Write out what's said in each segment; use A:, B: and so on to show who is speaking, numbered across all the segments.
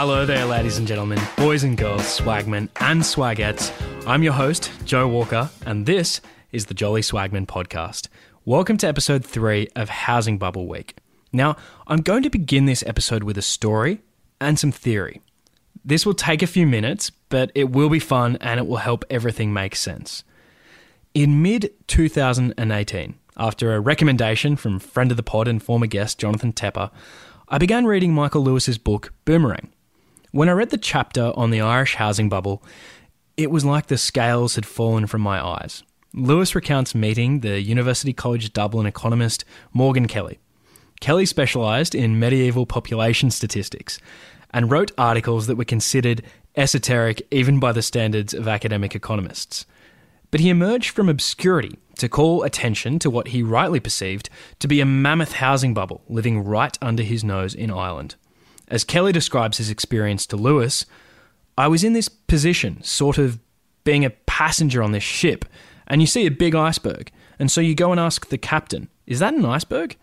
A: Hello there, ladies and gentlemen, boys and girls, swagmen and swagettes. I'm your host, Joe Walker, and this is the Jolly Swagman podcast. Welcome to episode three of Housing Bubble Week. Now, I'm going to begin this episode with a story and some theory. This will take a few minutes, but it will be fun and it will help everything make sense. In mid 2018, after a recommendation from friend of the pod and former guest Jonathan Tepper, I began reading Michael Lewis's book Boomerang. When I read the chapter on the Irish housing bubble, it was like the scales had fallen from my eyes. Lewis recounts meeting the University College Dublin economist Morgan Kelly. Kelly specialised in medieval population statistics and wrote articles that were considered esoteric even by the standards of academic economists. But he emerged from obscurity to call attention to what he rightly perceived to be a mammoth housing bubble living right under his nose in Ireland. As Kelly describes his experience to Lewis, I was in this position, sort of being a passenger on this ship, and you see a big iceberg, and so you go and ask the captain, Is that an iceberg?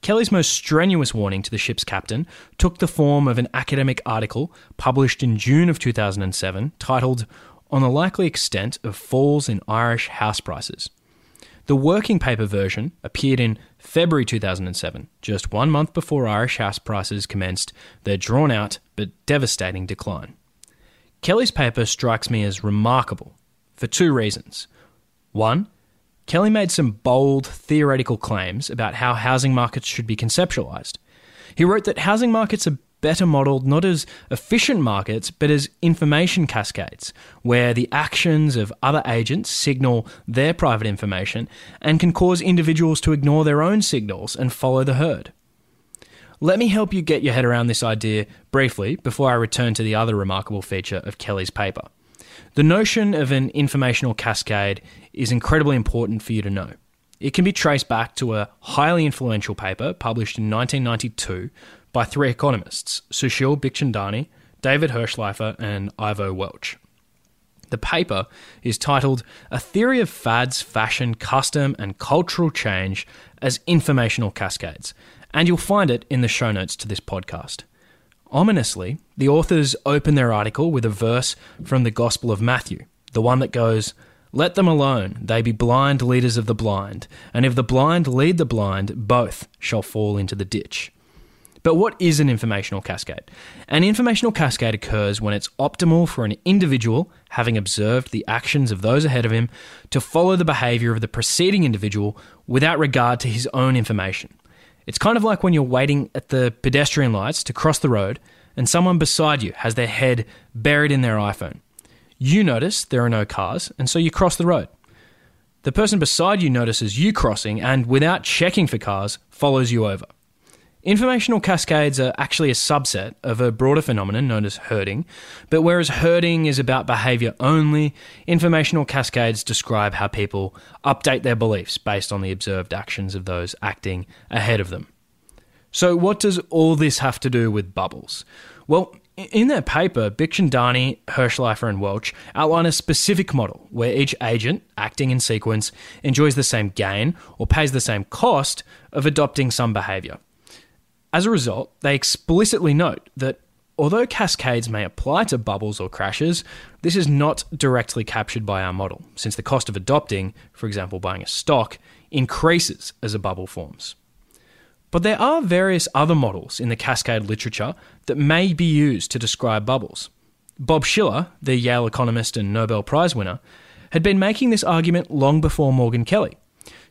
A: Kelly's most strenuous warning to the ship's captain took the form of an academic article published in June of 2007 titled On the Likely Extent of Falls in Irish House Prices. The working paper version appeared in February 2007, just one month before Irish house prices commenced their drawn out but devastating decline. Kelly's paper strikes me as remarkable for two reasons. One, Kelly made some bold theoretical claims about how housing markets should be conceptualized. He wrote that housing markets are better modeled not as efficient markets, but as information cascades, where the actions of other agents signal their private information and can cause individuals to ignore their own signals and follow the herd. Let me help you get your head around this idea briefly before I return to the other remarkable feature of Kelly's paper. The notion of an informational cascade is incredibly important for you to know. It can be traced back to a highly influential paper published in 1992 by three economists, Sushil Bikhchandani, David Hirshleifer, and Ivo Welch. The paper is titled A Theory of Fads, Fashion, Custom, and Cultural Change as Informational Cascades, and you'll find it in the show notes to this podcast. Ominously, the authors open their article with a verse from the Gospel of Matthew, the one that goes, Let them alone, they be blind leaders of the blind, and if the blind lead the blind, both shall fall into the ditch. But what is an informational cascade? An informational cascade occurs when it's optimal for an individual, having observed the actions of those ahead of him, to follow the behavior of the preceding individual without regard to his own information. It's kind of like when you're waiting at the pedestrian lights to cross the road and someone beside you has their head buried in their iPhone. You notice there are no cars, and so you cross the road. The person beside you notices you crossing and, without checking for cars, follows you over. Informational cascades are actually a subset of a broader phenomenon known as herding, but whereas herding is about behaviour only, informational cascades describe how people update their beliefs based on the observed actions of those acting ahead of them. So, what does all this have to do with bubbles? Well, in their paper, Bikhchandani, Hirshleifer, and Welch outline a specific model where each agent, acting in sequence, enjoys the same gain or pays the same cost of adopting some behaviour. As a result, they explicitly note that although cascades may apply to bubbles or crashes, this is not directly captured by our model, since the cost of adopting, for example, buying a stock, increases as a bubble forms. But there are various other models in the cascade literature that may be used to describe bubbles. Bob Shiller, the Yale economist and Nobel Prize winner, had been making this argument long before Morgan Kelly.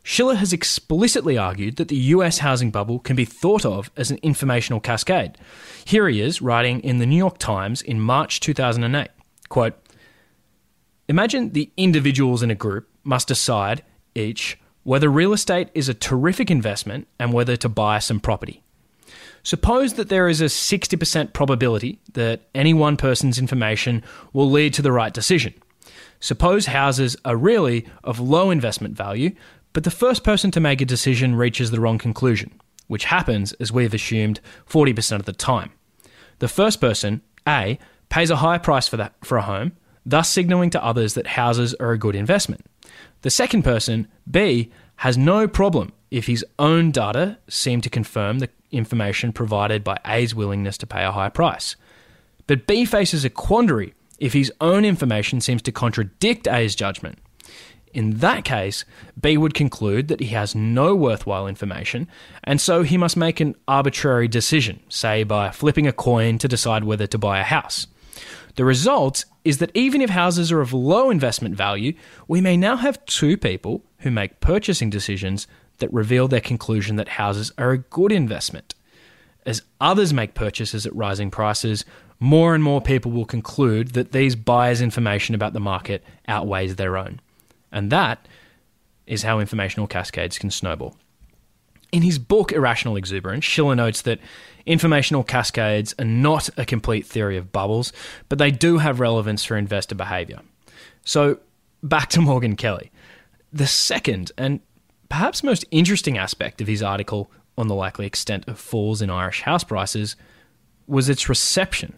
A: Shiller has explicitly argued that the US housing bubble can be thought of as an informational cascade. Here he is writing in the New York Times in March 2008. Quote, Imagine the individuals in a group must decide each whether real estate is a terrific investment and whether to buy some property. Suppose that there is a 60% probability that any one person's information will lead to the right decision. Suppose houses are really of low investment value, but the first person to make a decision reaches the wrong conclusion, which happens, as we've assumed, 40% of the time. The first person, A, pays a high price for, that, for a home, thus signaling to others that houses are a good investment. The second person, B, has no problem if his own data seem to confirm the information provided by A's willingness to pay a high price. But B faces a quandary if his own information seems to contradict A's judgment. In that case, B would conclude that he has no worthwhile information, and so he must make an arbitrary decision, say by flipping a coin to decide whether to buy a house. The result is that even if houses are of low investment value, we may now have two people who make purchasing decisions that reveal their conclusion that houses are a good investment. As others make purchases at rising prices, more and more people will conclude that these buyers' information about the market outweighs their own. And that is how informational cascades can snowball. In his book Irrational Exuberance, Shiller notes that informational cascades are not a complete theory of bubbles, but they do have relevance for investor behavior. So, back to Morgan Kelly. The second and perhaps most interesting aspect of his article on the likely extent of falls in Irish house prices was its reception.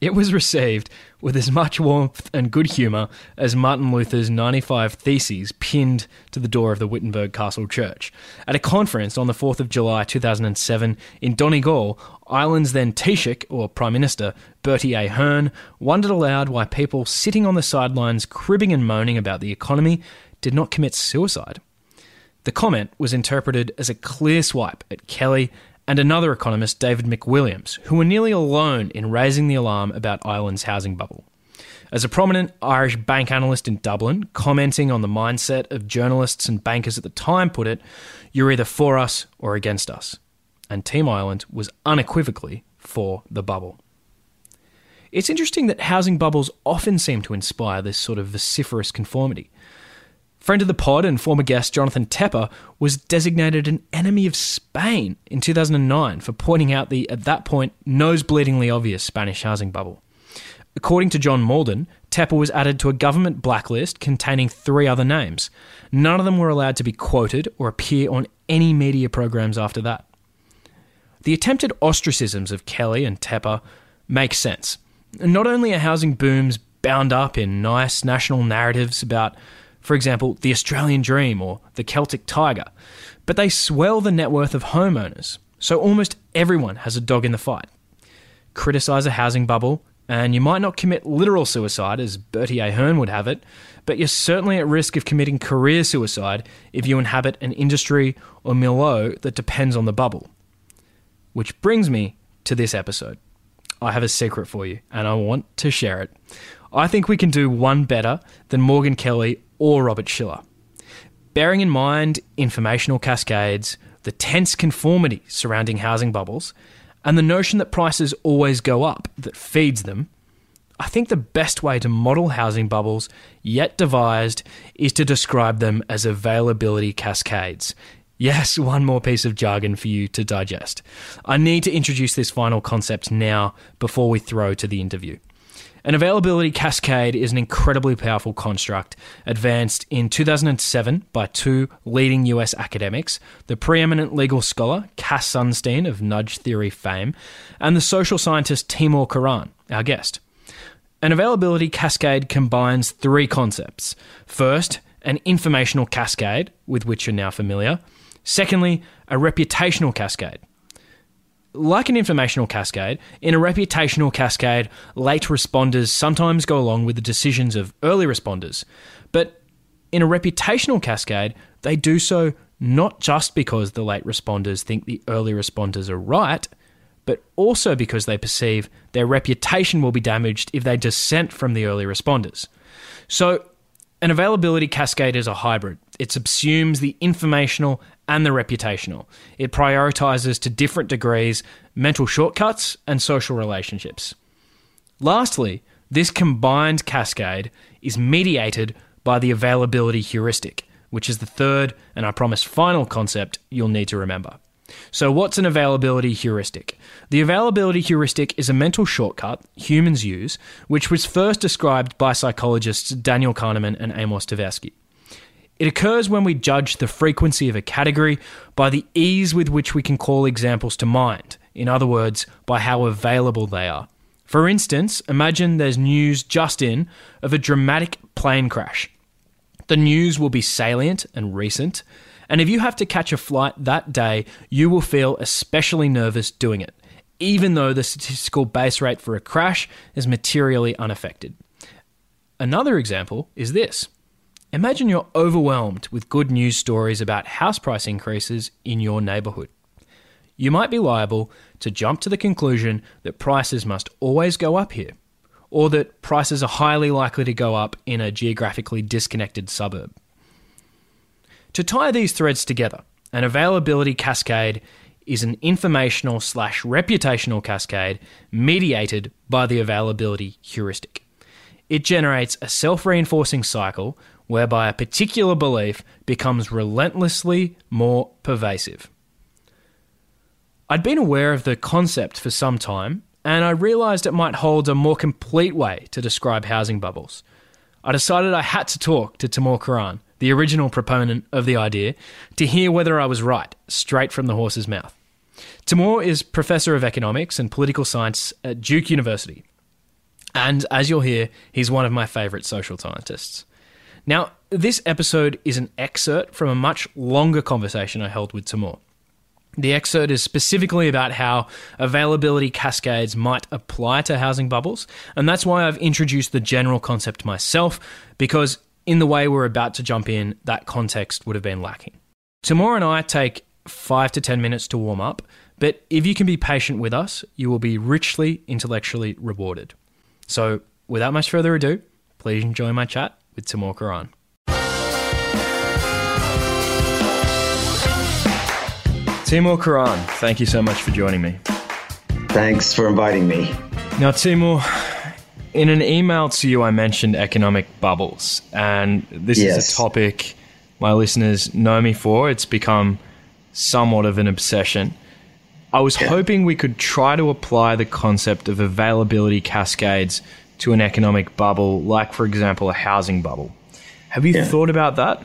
A: It was received with as much warmth and good humour as Martin Luther's 95 Theses pinned to the door of the Wittenberg Castle Church. At a conference on the 4th of July 2007 in Donegal, Ireland's then Taoiseach, or Prime Minister, Bertie Ahern, wondered aloud why people sitting on the sidelines cribbing and moaning about the economy did not commit suicide. The comment was interpreted as a clear swipe at Kelly and another economist, David McWilliams, who were nearly alone in raising the alarm about Ireland's housing bubble. As a prominent Irish bank analyst in Dublin, commenting on the mindset of journalists and bankers at the time, put it, you're either for us or against us. And Team Ireland was unequivocally for the bubble. It's interesting that housing bubbles often seem to inspire this sort of vociferous conformity. Friend of the pod and former guest Jonathan Tepper was designated an enemy of Spain in 2009 for pointing out the, at that point, nose-bleedingly obvious Spanish housing bubble. According to John Mauldin, Tepper was added to a government blacklist containing three other names. None of them were allowed to be quoted or appear on any media programs after that. The attempted ostracisms of Kelly and Tepper make sense. Not only are housing booms bound up in nice national narratives about for example, the Australian Dream or the Celtic Tiger, but they swell the net worth of homeowners, so almost everyone has a dog in the fight. Criticise a housing bubble, and you might not commit literal suicide, as Bertie Ahern would have it, but you're certainly at risk of committing career suicide if you inhabit an industry or milieu that depends on the bubble. Which brings me to this episode. I have a secret for you, and I want to share it. I think we can do one better than Morgan Kelly or Robert Shiller. Bearing in mind informational cascades, the tense conformity surrounding housing bubbles, and the notion that prices always go up that feeds them, I think the best way to model housing bubbles yet devised is to describe them as availability cascades. Yes, one more piece of jargon for you to digest. I need to introduce this final concept now before we throw to the interview. An availability cascade is an incredibly powerful construct advanced in 2007 by two leading US academics, the preeminent legal scholar Cass Sunstein of nudge theory fame, and the social scientist Timur Kuran, our guest. An availability cascade combines three concepts. First, an informational cascade, with which you're now familiar. Secondly, a reputational cascade like an informational cascade, in a reputational cascade, late responders sometimes go along with the decisions of early responders. But in a reputational cascade, they do so not just because the late responders think the early responders are right, but also because they perceive their reputation will be damaged if they dissent from the early responders. So, an availability cascade is a hybrid. It subsumes the informational and the reputational. It prioritizes to different degrees mental shortcuts and social relationships. Lastly, this combined cascade is mediated by the availability heuristic, which is the third and I promise final concept you'll need to remember. So, what's an availability heuristic? The availability heuristic is a mental shortcut humans use, which was first described by psychologists Daniel Kahneman and Amos Tversky. It occurs when we judge the frequency of a category by the ease with which we can call examples to mind, in other words, by how available they are. For instance, imagine there's news just in of a dramatic plane crash. The news will be salient and recent, and if you have to catch a flight that day, you will feel especially nervous doing it. even though the statistical base rate for a crash is materially unaffected. Another example is this. Imagine you're overwhelmed with good news stories about house price increases in your neighbourhood. You might be liable to jump to the conclusion that prices must always go up here, or that prices are highly likely to go up in a geographically disconnected suburb. To tie these threads together, an availability cascade is an informational slash reputational cascade mediated by the availability heuristic. It generates a self reinforcing cycle whereby a particular belief becomes relentlessly more pervasive. I'd been aware of the concept for some time, and I realised it might hold a more complete way to describe housing bubbles. I decided I had to talk to Timur Kuran, the original proponent of the idea, to hear whether I was right, straight from the horse's mouth. Timur is Professor of Economics and Political Science at Duke University. And as you'll hear, he's one of my favourite social scientists. Now, this episode is an excerpt from a much longer conversation I held with Timur. The excerpt is specifically about how availability cascades might apply to housing bubbles, and that's why I've introduced the general concept myself, because in the way we're about to jump in, that context would have been lacking. Timur and I take five to 10 minutes to warm up, but if you can be patient with us, you will be richly intellectually rewarded. So, without much further ado, please enjoy my chat with Timur Kuran. Timur Kuran, thank you so much for joining me.
B: Thanks for inviting me.
A: Now, Timur, in an email to you, I mentioned economic bubbles, and this yes. is a topic my listeners know me for. It's become somewhat of an obsession. I was yeah. hoping we could try to apply the concept of availability cascades to an economic bubble, like, for example, a housing bubble. Have you yeah. thought about that?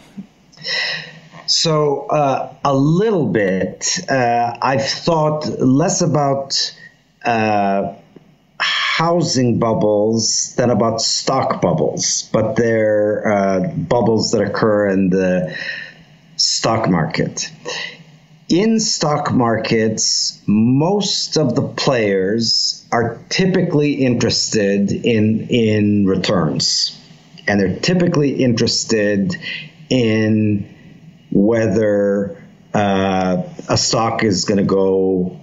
B: So, uh, a little bit. Uh, I've thought less about uh, housing bubbles than about stock bubbles, but they're uh, bubbles that occur in the stock market. In stock markets, most of the players are typically interested in in returns, and they're typically interested in whether uh, a stock is going to go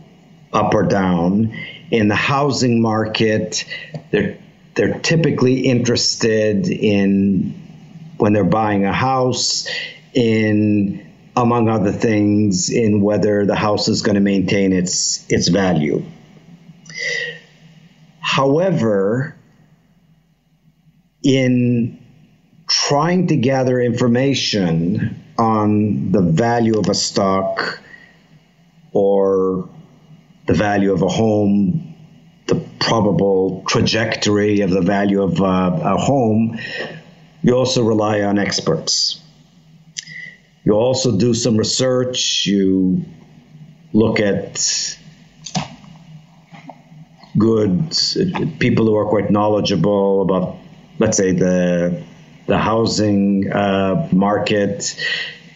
B: up or down. In the housing market, they're they're typically interested in when they're buying a house in among other things in whether the house is going to maintain its its value. However, in trying to gather information on the value of a stock or the value of a home, the probable trajectory of the value of uh, a home, you also rely on experts. You also do some research. You look at good people who are quite knowledgeable about, let's say, the the housing uh, market.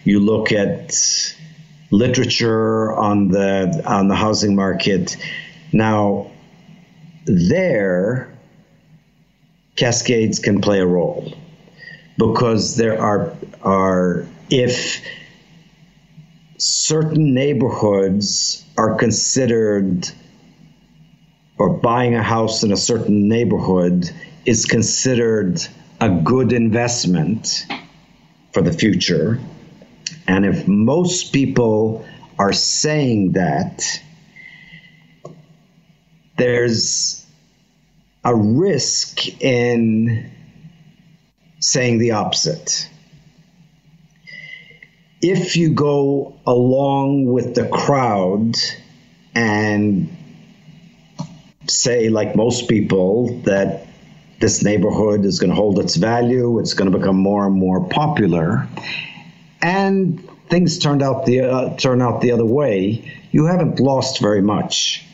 B: You look at literature on the on the housing market. Now, there, cascades can play a role because there are are if certain neighborhoods are considered or buying a house in a certain neighborhood is considered a good investment for the future and if most people are saying that, there's a risk in saying the opposite. If you go along with the crowd and say, like most people, that this neighborhood is going to hold its value, it's going to become more and more popular, and things turned out the uh, turn out the other way, you haven't lost very much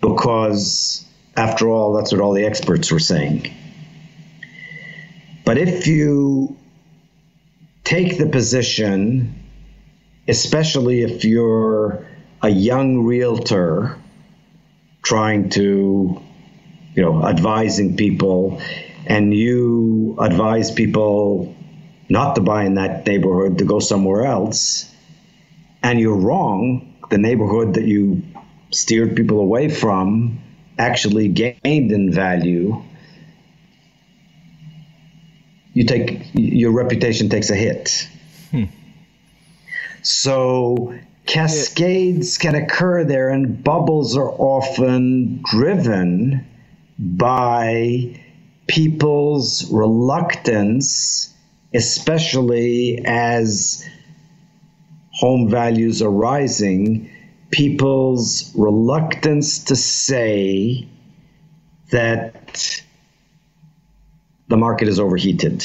B: because after all, that's what all the experts were saying. But if you take the position, especially if you're a young realtor trying to, you know, advising people, and you advise people not to buy in that neighborhood, to go somewhere else, and you're wrong, the neighborhood that you steered people away from actually gained in value, you take your reputation takes a hit. So cascades can occur there, and bubbles are often driven by people's reluctance, especially as home values are rising, people's reluctance to say that the market is overheated.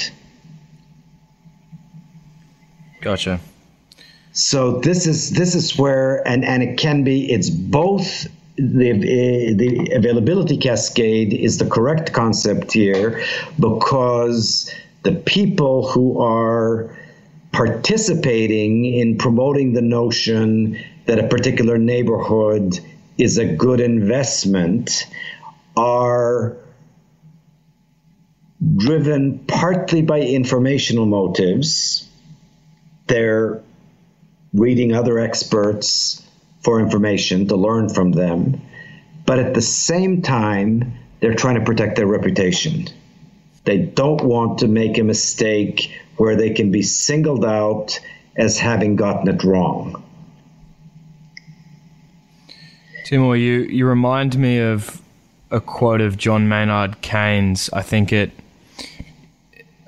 A: Gotcha.
B: So this is this is where and and it can be it's both the eh, the availability cascade is the correct concept here because the people who are participating in promoting the notion that a particular neighborhood is a good investment are driven partly by informational motives. They're reading other experts for information to learn from them, but at the same time, they're trying to protect their reputation. They don't want to make a mistake where they can be singled out as having gotten it wrong.
A: Timur, you, you remind me of a quote of John Maynard Keynes. I think it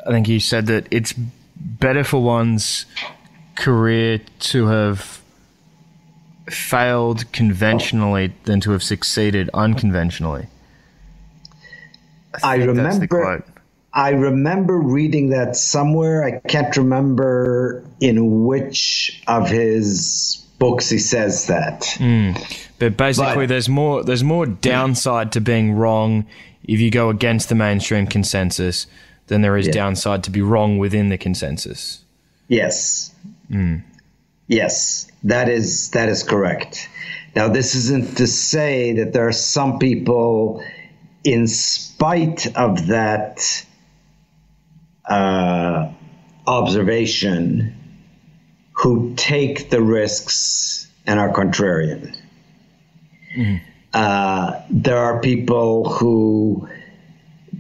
A: I think he said that it's better for one's career to have failed conventionally than to have succeeded unconventionally.
B: I, I remember I remember reading that somewhere. I can't remember in which of his books he says that.
A: Mm. But basically, but, there's more there's more downside to being wrong if you go against the mainstream consensus than there is yeah. downside to be wrong within the consensus.
B: Yes. Mm. Yes, that is that is correct. Now, this isn't to say that there are some people, in spite of that uh, observation who take the risks and are contrarian. Mm-hmm. Uh, there are people who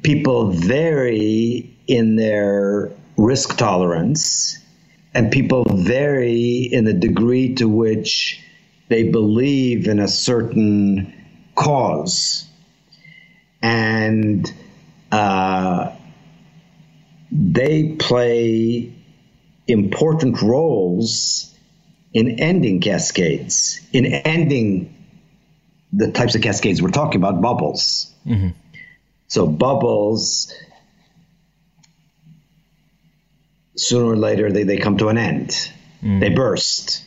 B: people vary in their risk tolerance, and people vary in the degree to which they believe in a certain cause. And uh, they play important roles in ending cascades, in ending the types of cascades we're talking about, bubbles. Mm-hmm. So bubbles, sooner or later, they, they come to an end. Mm. They burst.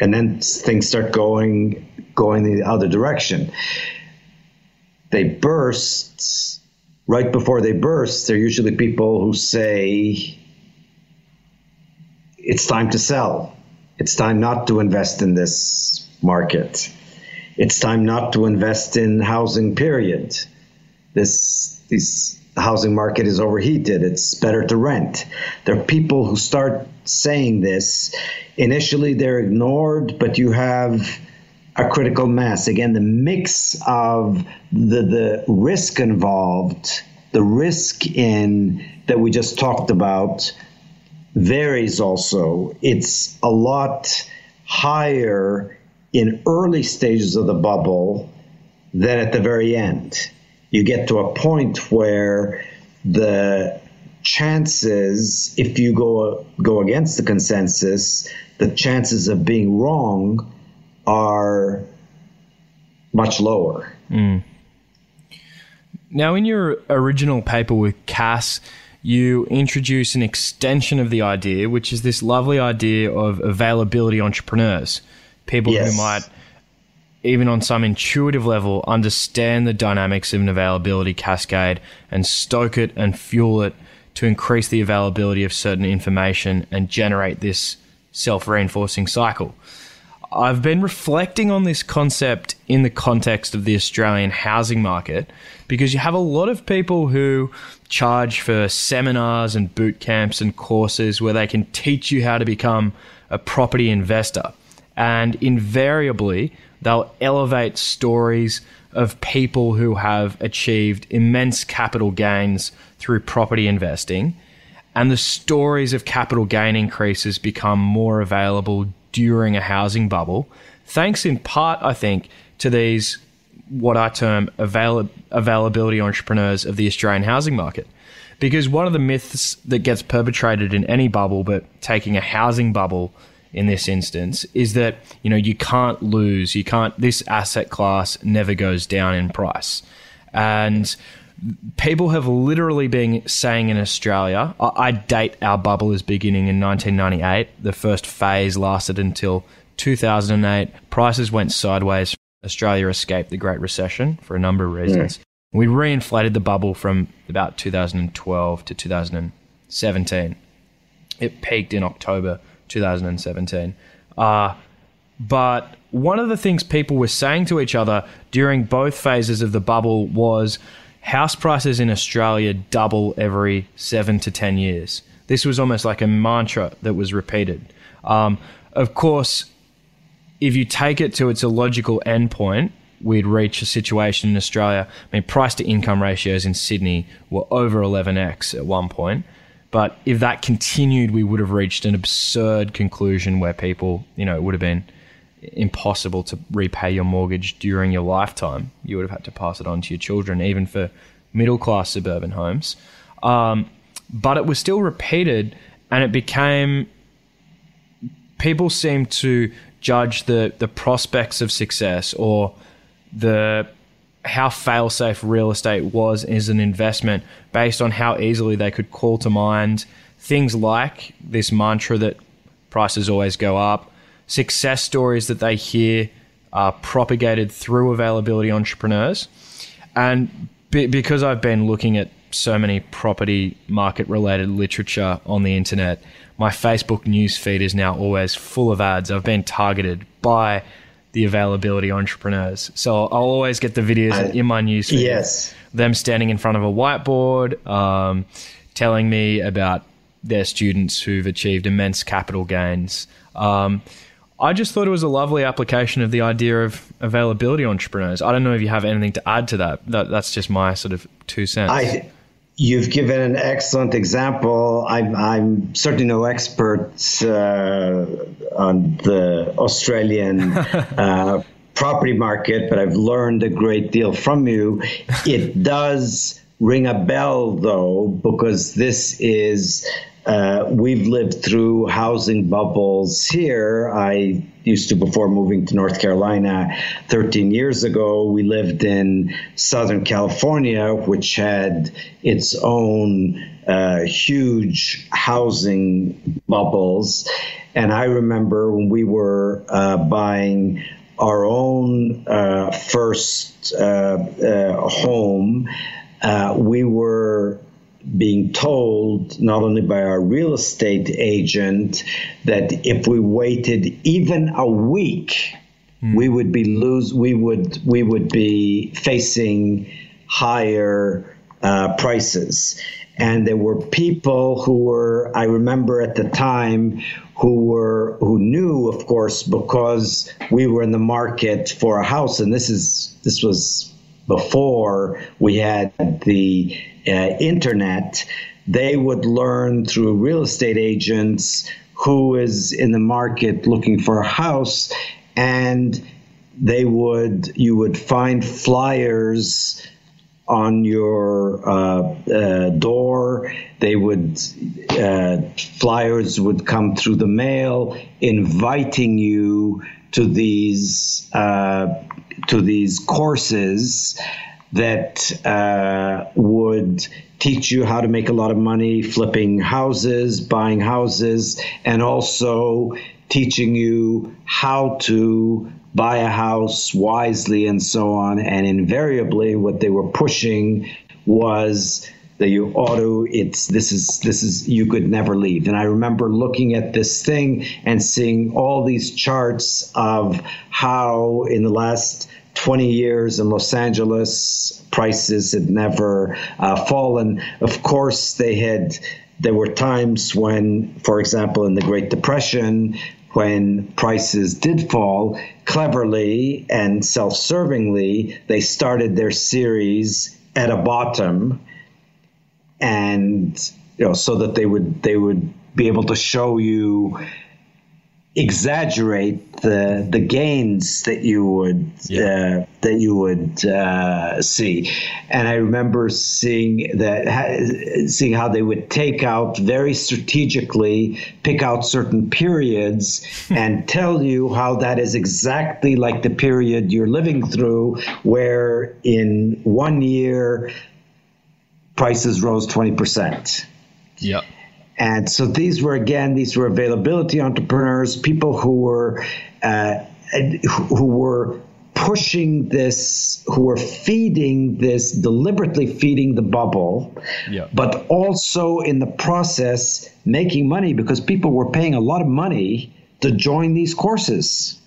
B: And then things start going going the other direction. They burst right before they burst, they're usually people who say, it's time to sell. It's time not to invest in this market. It's time not to invest in housing, period. This, this housing market is overheated. It's better to rent. There are people who start saying this. Initially, they're ignored, but you have a critical mass. Again, the mix of the, the risk involved, the risk in that we just talked about varies also. It's a lot higher in early stages of the bubble than at the very end. You get to a point where the chances, if you go go against the consensus, the chances of being wrong are much lower. Mm.
A: Now, in your original paper with Cass, you introduce an extension of the idea, which is this lovely idea of availability entrepreneurs, people yes. who might, even on some intuitive level, understand the dynamics of an availability cascade and stoke it and fuel it to increase the availability of certain information and generate this self reinforcing cycle. I've been reflecting on this concept in the context of the Australian housing market because you have a lot of people who charge for seminars and boot camps and courses where they can teach you how to become a property investor. And invariably, they'll elevate stories of people who have achieved immense capital gains through property investing. And the stories of capital gain increases become more available during a housing bubble, thanks in part, I think, to these what I term avail- availability entrepreneurs of the Australian housing market. Because one of the myths that gets perpetrated in any bubble, but taking a housing bubble in this instance, is that you know you can't lose. You can't. This asset class never goes down in price, and people have literally been saying in Australia, I, I date our bubble as beginning in 1998. The first phase lasted until 2008. Prices went sideways. Australia escaped the Great Recession for a number of hmm. reasons. Yeah. We reinflated the bubble from about 2012 to 2017. It peaked in October 2017. Uh, but one of the things people were saying to each other during both phases of the bubble was house prices in Australia double every seven to 10 years. This was almost like a mantra that was repeated. Um, of course, if you take it to its illogical endpoint, we'd reach a situation in Australia. I mean, price to income ratios in Sydney were over 11x at one point. But if that continued, we would have reached an absurd conclusion where people, you know, it would have been impossible to repay your mortgage during your lifetime. You would have had to pass it on to your children, even for middle class suburban homes. Um, but it was still repeated, and it became people seemed to judge the the prospects of success or the how fail-safe real estate was as an investment based on how easily they could call to mind things like this mantra that prices always go up success stories that they hear are propagated through availability entrepreneurs. And be- because I've been looking at so many property market related literature on the internet, my Facebook news feed is now always full of ads. I've been targeted by the availability entrepreneurs. So I'll always get the videos I, in my newsfeed.
B: Yes.
A: Them standing in front of a whiteboard, um, telling me about their students who've achieved immense capital gains. Um, I just thought it was a lovely application of the idea of availability entrepreneurs. I don't know if you have anything to add to that. that that's just my sort of two cents.
B: I, you've given an excellent example. I'm, I'm certainly no expert uh, on the Australian uh, property market, but I've learned a great deal from you. It does ring a bell, though, because this is uh, we've lived through housing bubbles here. I used to, before moving to North Carolina 13 years ago, we lived in Southern California, which had its own uh, huge housing bubbles. And I remember when we were uh, buying our own uh, first uh, uh, home, we were being told not only by our real estate agent that if we waited even a week mm. we would be lose we would we would be facing higher uh, prices and there were people who were i remember at the time who were who knew of course because we were in the market for a house and this is this was before we had the uh, internet, they would learn through real estate agents who is in the market looking for a house, and they would you would find flyers on your uh, uh, door. They would uh, flyers would come through the mail inviting you to these uh, to these courses that uh, would teach you how to make a lot of money flipping houses, buying houses, and also teaching you how to buy a house wisely and so on. And invariably, what they were pushing was that you ought to it's this is this is you could never leave. And i remember looking at this thing and seeing all these charts of how in the last 20 years in los angeles prices had never uh, fallen. Of course they had there were times when for example in the great depression when prices did fall cleverly and self-servingly they started their series at a bottom and you know so that they would they would be able to show you exaggerate the the gains that you would yeah. uh, that you would uh, see and i remember seeing that seeing how they would take out very strategically pick out certain periods and tell you how that is exactly like the period you're living through where in one year prices rose 20%.
A: Yep.
B: And so these were, again, these were availability entrepreneurs, people who were, uh, who were pushing this, who were feeding this, deliberately feeding the bubble, yep. but also in the process making money because people were paying a lot of money to join these courses,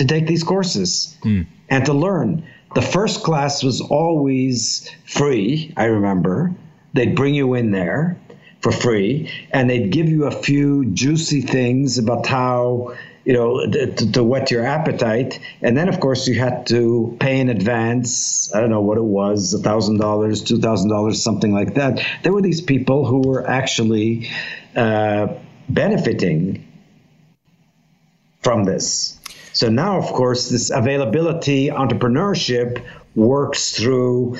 B: to take these courses, mm. and to learn. The first class was always free, I remember. They'd bring you in there for free and they'd give you a few juicy things about how you know to, to, whet your appetite and then of course you had to pay in advance i don't know what it was a thousand dollars two thousand dollars something like that there were these people who were actually uh, benefiting from this so now, of course, this availability entrepreneurship works through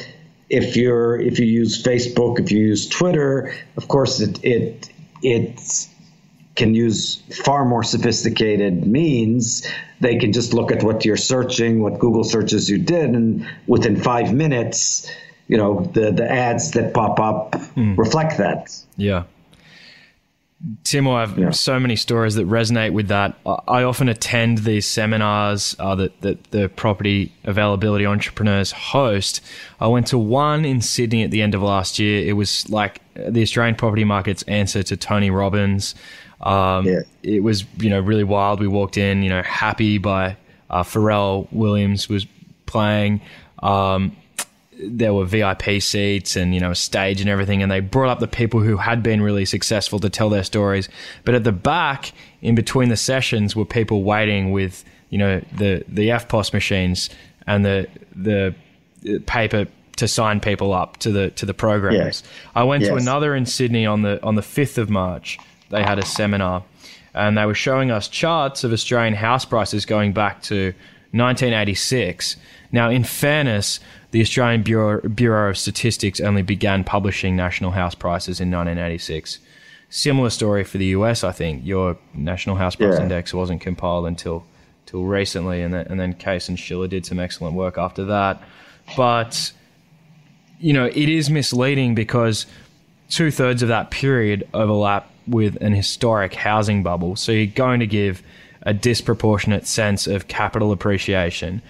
B: if you're if you use Facebook, if you use Twitter, of course it it it can use far more sophisticated means. They can just look at what you're searching, what Google searches you did, and within five minutes, you know, the the ads that pop up mm. reflect that.
A: Yeah. Timur, I have yeah. so many stories that resonate with that. I often attend these seminars uh, that, that the property availability entrepreneurs host. I went to one in Sydney at the end of last year. It was like the Australian property market's answer to Tony Robbins. Um, yeah. It was, you know, really wild. We walked in, you know, happy by uh, Pharrell Williams was playing. Um, there were VIP seats and you know a stage and everything, and they brought up the people who had been really successful to tell their stories. But at the back, in between the sessions, were people waiting with you know the the EFTPOS machines and the the uh, paper to sign people up to the to the programs. Yes. I went yes. to another in Sydney on the on the fifth of March. They had a seminar, and they were showing us charts of Australian house prices going back to 1986. Now, in fairness, the Australian Bureau, Bureau of Statistics only began publishing national house prices in 1986. Similar story for the US, I think. Your national house price yeah. index wasn't compiled until till recently, and then, and then Case and Shiller did some excellent work after that. But you know, it is misleading because two thirds of that period overlap with an historic housing bubble. So you're going to give a disproportionate sense of capital appreciation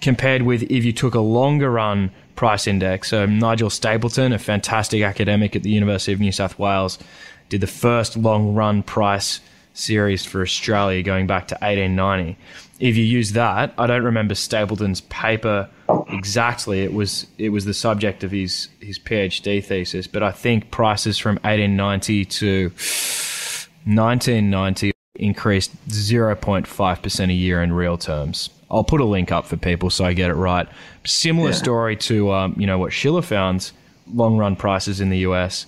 A: compared with if you took a longer run price index. So Nigel Stapledon, a fantastic academic at the University of New South Wales, did the first long run price series for Australia going back to 1890. If you use that, I don't remember Stapledon's paper exactly. It was it was the subject of his his PhD thesis, but I think prices from 1890 to 1990 increased 0.5% a year in real terms. I'll put a link up for people so I get it right. Similar yeah. story to um, you know what Shiller found long run prices in the US,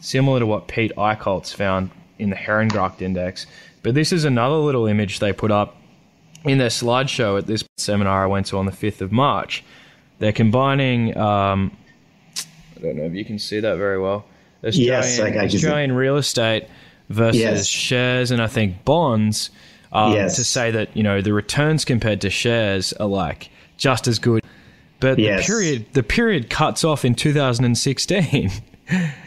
A: similar to what Piet Eichholtz found in the Herengracht index. But this is another little image they put up in their slideshow at this seminar I went to on the 5th of March. They're combining, um, I don't know if you can see that very well, Australian, yes, Australian real estate versus yes. shares and I think bonds um, yes. to say that you know the returns compared to shares are like just as good. But yes. the period the period cuts off in 2016.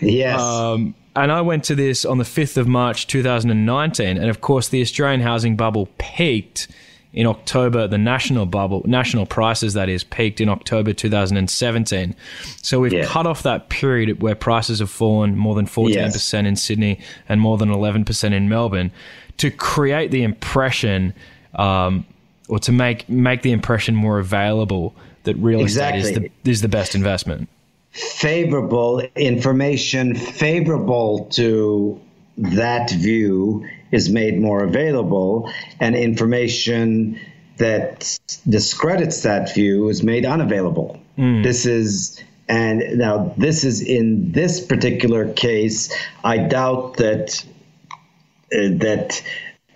B: yes.
A: Um, and I went to this on the 5th of March 2019, and of course the Australian housing bubble peaked in October, the national bubble, national prices that is, peaked in October 2017. So we've
B: Yeah.
A: cut off that period where prices have fallen more than 14% in Sydney and more than 11% in Melbourne to create the impression um, or to make make the impression more available that real estate is the, is the best investment.
B: favorable information favorable to that view is made more available and information that discredits that view is made unavailable. This is and now this is in this particular case i doubt that that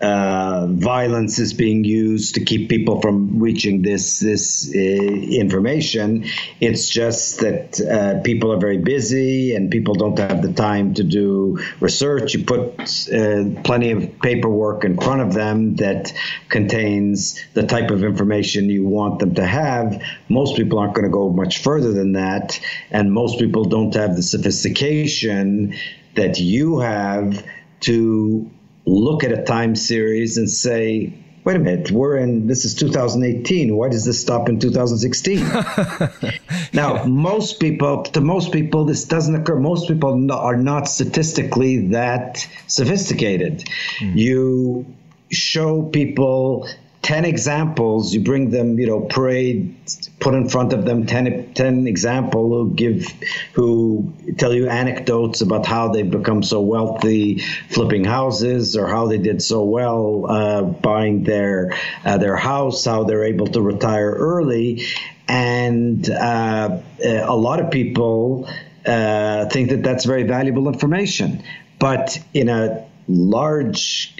B: uh, violence is being used to keep people from reaching this this uh, information. It's just that uh, people are very busy and people don't have the time to do research. You put uh, plenty of paperwork in front of them that contains the type of information you want them to have. Most people aren't going to go much further than that, and most people don't have the sophistication that you have to look at a time series and say, wait a minute, we're in, this is 2018. Why does this stop in 2016? now, most people, to most people, this doesn't occur. Most people no- are not statistically that sophisticated. Hmm. You show people 10 examples, you bring them, you know, parade, put in front of them 10, 10 example who give, who tell you anecdotes about how they've become so wealthy flipping houses or how they did so well uh, buying their, uh, their house, how they're able to retire early. And uh, a lot of people uh, think that that's very valuable information. But in a large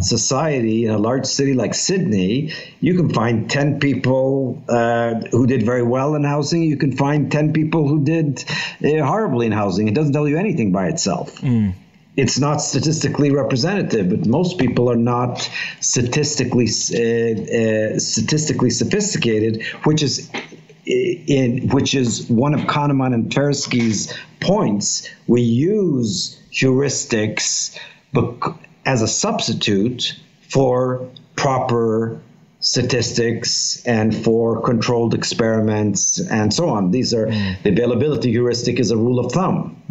B: society in a large city like Sydney, you can find 10 people uh, who did very well in housing. You can find 10 people who did uh, horribly in housing. It doesn't tell you anything by itself. It's not statistically representative, but most people are not statistically uh, uh, statistically sophisticated, which is in which is one of Kahneman and Tversky's points. We use heuristics as a substitute for proper statistics and for controlled experiments and so on. These are the availability heuristic is a rule of thumb.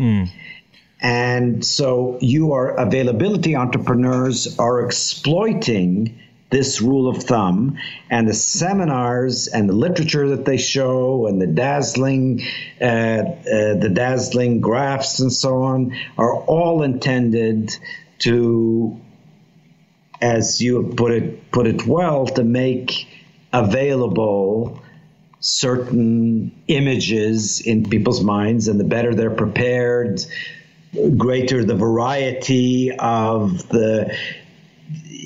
B: And so you are availability entrepreneurs are exploiting this rule of thumb and the seminars and the literature that they show and the dazzling uh, uh, the dazzling graphs and so on are all intended to as you put it put it well to make available certain images in people's minds and the better they're prepared greater the variety of the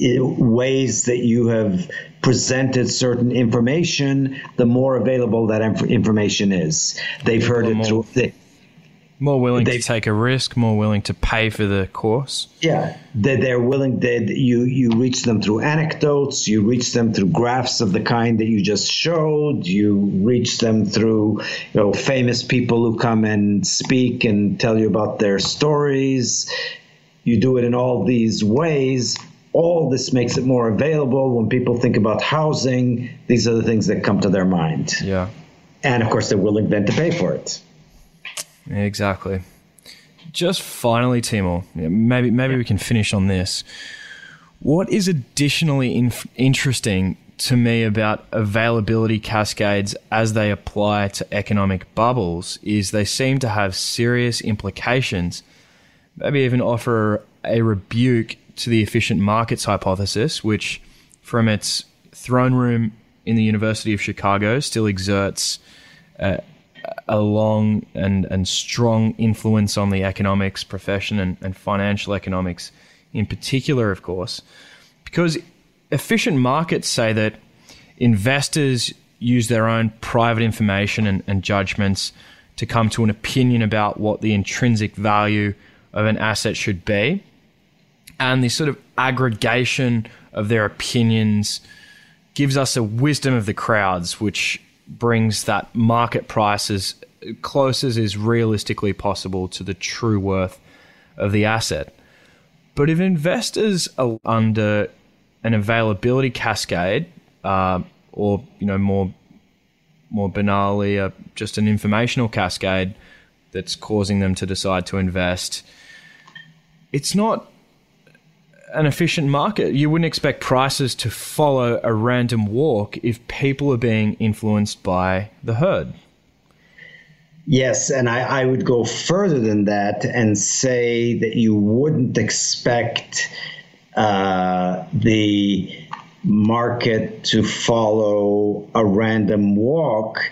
B: eh, ways that you have presented certain information, the more available that inf- information is. They've heard it through. They,
A: More willing
B: They-
A: to take a risk, more willing to pay for the course.
B: yeah, they, they're willing. They, you you reach them through anecdotes. You reach them through graphs of the kind that you just showed. You reach them through you know famous people who come and speak and tell you about their stories. You do it in all these ways. All this makes it more available. When people think about housing, these are the things that come to their mind.
A: Yeah.
B: And of course, they're willing then to pay for it.
A: Exactly. Just finally, Timur, maybe maybe we can finish on this. What is additionally inf- interesting to me about availability cascades as they apply to economic bubbles is they seem to have serious implications, maybe even offer a rebuke to the efficient markets hypothesis, which, from its throne room in the University of Chicago, still exerts uh, a long and, and strong influence on the economics profession and, and financial economics in particular, of course, because efficient markets say that investors use their own private information and, and judgments to come to an opinion about what the intrinsic value of an asset should be. And this sort of aggregation of their opinions gives us a wisdom of the crowds, which brings that market price as close as is realistically possible to the true worth of the asset. But if investors are under an availability cascade, uh, or you know more more banally, uh, just an informational cascade that's causing them to decide to invest. It's not an efficient market. You wouldn't expect prices to follow a random walk if people are being influenced by the herd.
B: Yes, and I, I would go further than that and say that you wouldn't expect uh, the market to follow a random walk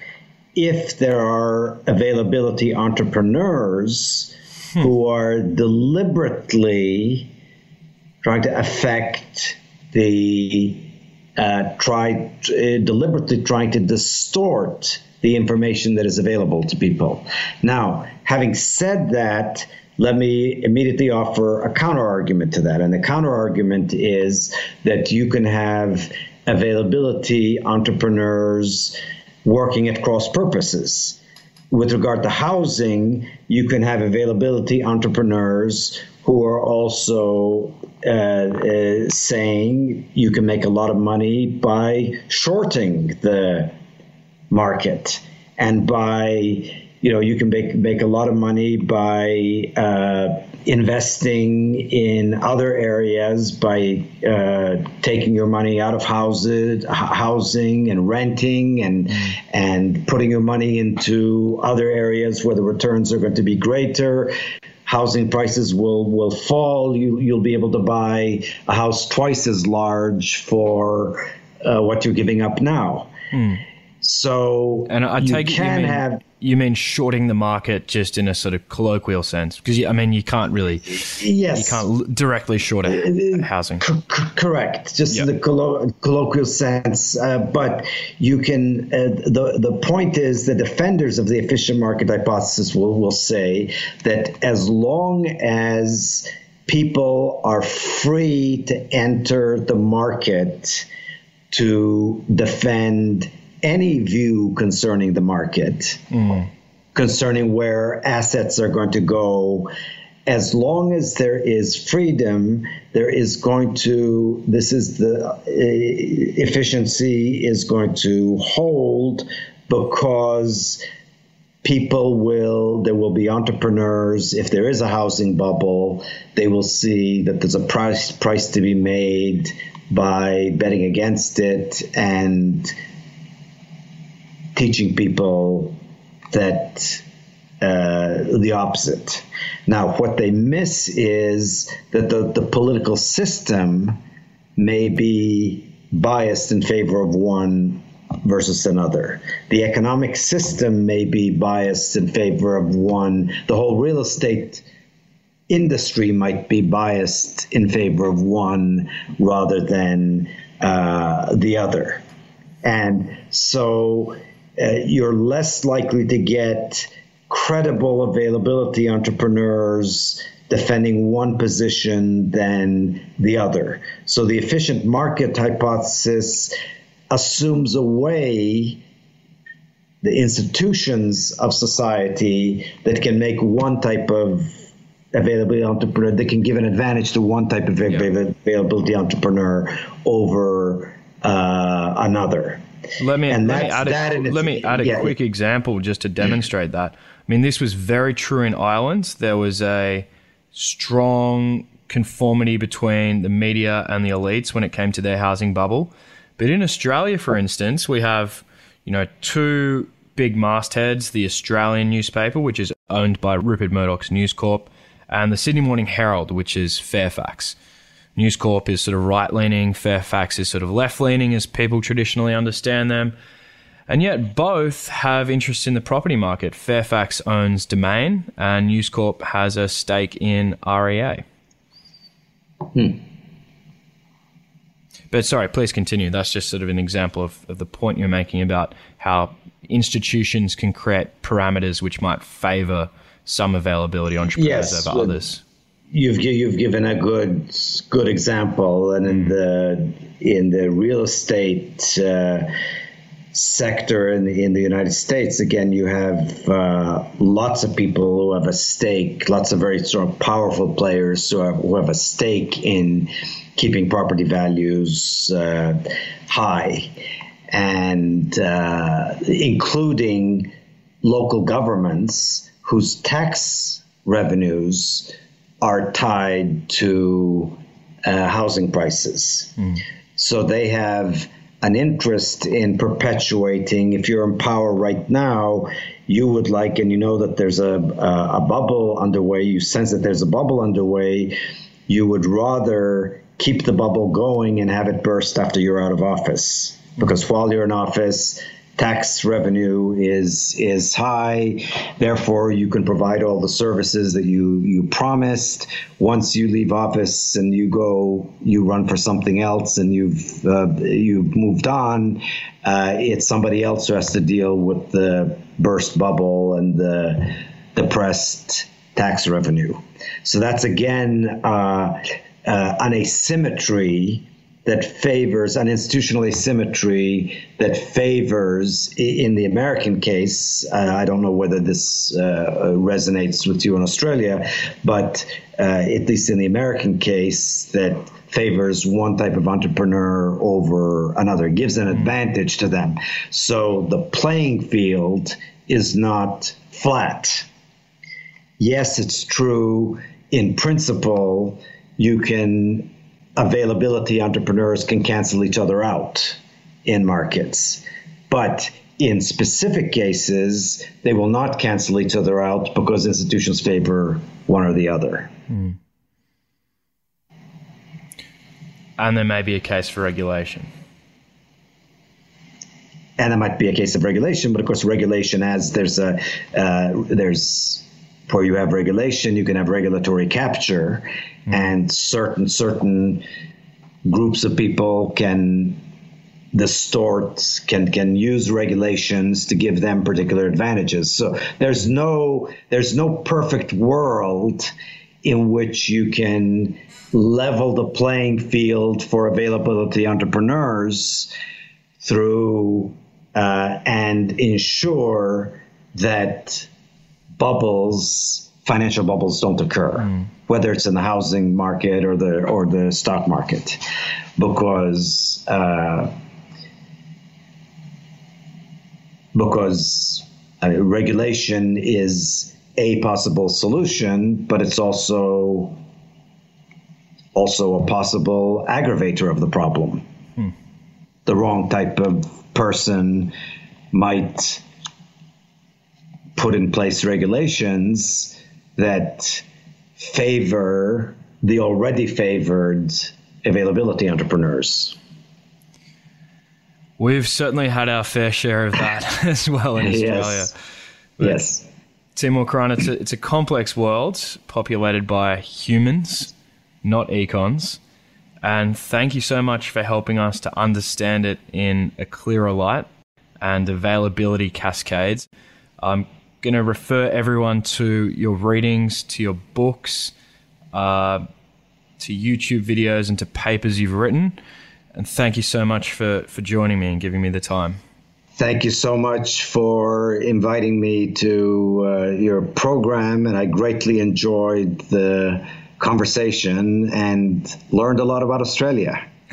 B: if there are availability entrepreneurs hmm. who are deliberately trying to affect the uh, try uh, deliberately trying to distort the information that is available to people. Now, having said that, let me immediately offer a counter argument to that. And the counter argument is that you can have availability entrepreneurs working at cross purposes. With regard to housing, you can have availability entrepreneurs who are also uh, uh, saying you can make a lot of money by shorting the market. And by you know you can make make a lot of money by uh, investing in other areas by uh, taking your money out of houses housing and renting and and putting your money into other areas where the returns are going to be greater. Housing prices will will fall. You you'll be able to buy a house twice as large for uh, what you're giving up now. Mm. So
A: and I take it you mean, have you mean shorting the market just in a sort of colloquial sense? Because I mean you can't really
B: yes.
A: you can't directly short a, uh, uh, housing.
B: c- correct. Just yep. the collo- colloquial sense uh, but you can uh, the the point is the defenders of the efficient market hypothesis will will say that as long as people are free to enter the market to defend any view concerning the market, mm. concerning where assets are going to go. As long as there is freedom, there is going to, this is the uh, efficiency is going to hold because people will there will be entrepreneurs if there is a housing bubble they will see that there's a price price to be made by betting against it and teaching people that uh, the opposite. Now, what they miss is that the, the political system may be biased in favor of one versus another. The economic system may be biased in favor of one. The whole real estate industry might be biased in favor of one rather than uh, the other. And so uh, you're less likely to get credible availability entrepreneurs defending one position than the other. So the efficient market hypothesis assumes away the institutions of society that can make one type of availability entrepreneur that can give an advantage to one type of yeah. availability entrepreneur over uh, another.
A: Let me, let me add, a, let me add a yeah, quick example just to demonstrate that. I mean, this was very true in Ireland. There was a strong conformity between the media and the elites when it came to their housing bubble. But in Australia, for instance, we have, you know, two big mastheads, the Australian newspaper, which is owned by Rupert Murdoch's News Corp, and the Sydney Morning Herald, which is Fairfax. News Corp is sort of right leaning, Fairfax is sort of left leaning as people traditionally understand them. And yet both have interests in the property market. Fairfax owns Domain and News Corp has a stake in REA. Hmm. But sorry, please continue. That's just sort of an example of, of the point you're making about how institutions can create parameters which might favor some availability entrepreneurs yes, over others
B: you've you've given a good good example, and in the in the real estate uh, sector in the in the United States, again, you have uh, lots of people who have a stake, lots of very strong, powerful players who have, who have a stake in keeping property values uh, high, and uh, including local governments whose tax revenues are tied to uh, housing prices. Mm. So they have an interest in perpetuating. If you're in power right now, you would like, and you know that there's a, a, a bubble underway, you sense that there's a bubble underway, you would rather keep the bubble going and have it burst after you're out of office. Because while you're in office, tax revenue is is high. Therefore you can provide all the services that you you promised. Once you leave office and you go you run for something else and you've uh, you've moved on uh, it's somebody else who has to deal with the burst bubble and the depressed tax revenue. So that's again uh, uh an asymmetry that favors an institutional asymmetry that favors, in the American case, uh, I don't know whether this uh, resonates with you in Australia, but uh, at least in the American case, that favors one type of entrepreneur over another, gives an mm. advantage to them. So the playing field is not flat. Yes, it's true in principle. You can availability entrepreneurs can cancel each other out in markets. But in specific cases, they will not cancel each other out because institutions favor one or the other. Mm.
A: And there may be a case for regulation.
B: And there might be a case of regulation, but of course, regulation as there's a uh, there's where you have regulation, you can have regulatory capture, mm. and certain certain groups of people can distort can can use regulations to give them particular advantages. So there's no there's no perfect world in which you can level the playing field for availability entrepreneurs through uh, and ensure that bubbles, financial bubbles, don't occur, mm. whether it's in the housing market or the or the stock market, because uh, because uh, regulation is a possible solution, but it's also also a possible aggravator of the problem. Hmm. The wrong type of person might put in place regulations that favor the already favored availability entrepreneurs.
A: We've certainly had our fair share of that as well in Australia.
B: Yes. yes.
A: Kuran, it's a, it's a complex world populated by humans, not econs. And thank you so much for helping us to understand it in a clearer light and availability cascades. I'm going to refer everyone to your readings, to your books, uh, to YouTube videos, and to papers you've written. And thank you so much for, for joining me and giving me the time.
B: Thank you so much for inviting me to uh, your program, and I greatly enjoyed the conversation and learned a lot about Australia.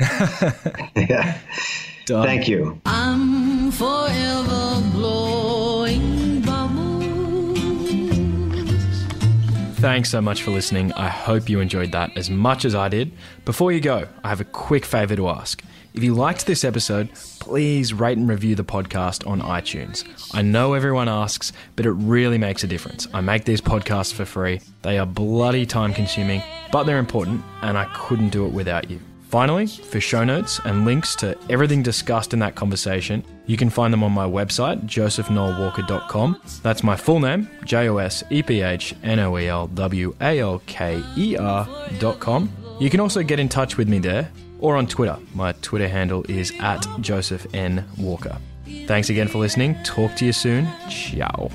B: yeah. Thank you.
A: Thanks so much for listening. I hope you enjoyed that as much as I did. Before you go, I have a quick favor to ask. If you liked this episode, please rate and review the podcast on iTunes. I know everyone asks, but it really makes a difference. I make these podcasts for free. They are bloody time consuming, but they're important, and I couldn't do it without you. Finally, for show notes and links to everything discussed in that conversation, you can find them on my website, josephnoelwalker.com. That's my full name, J O S E P H N O E L W A L K E R.com. You can also get in touch with me there or on Twitter. My Twitter handle is at Joseph N. Walker. Thanks again for listening. Talk to you soon. Ciao.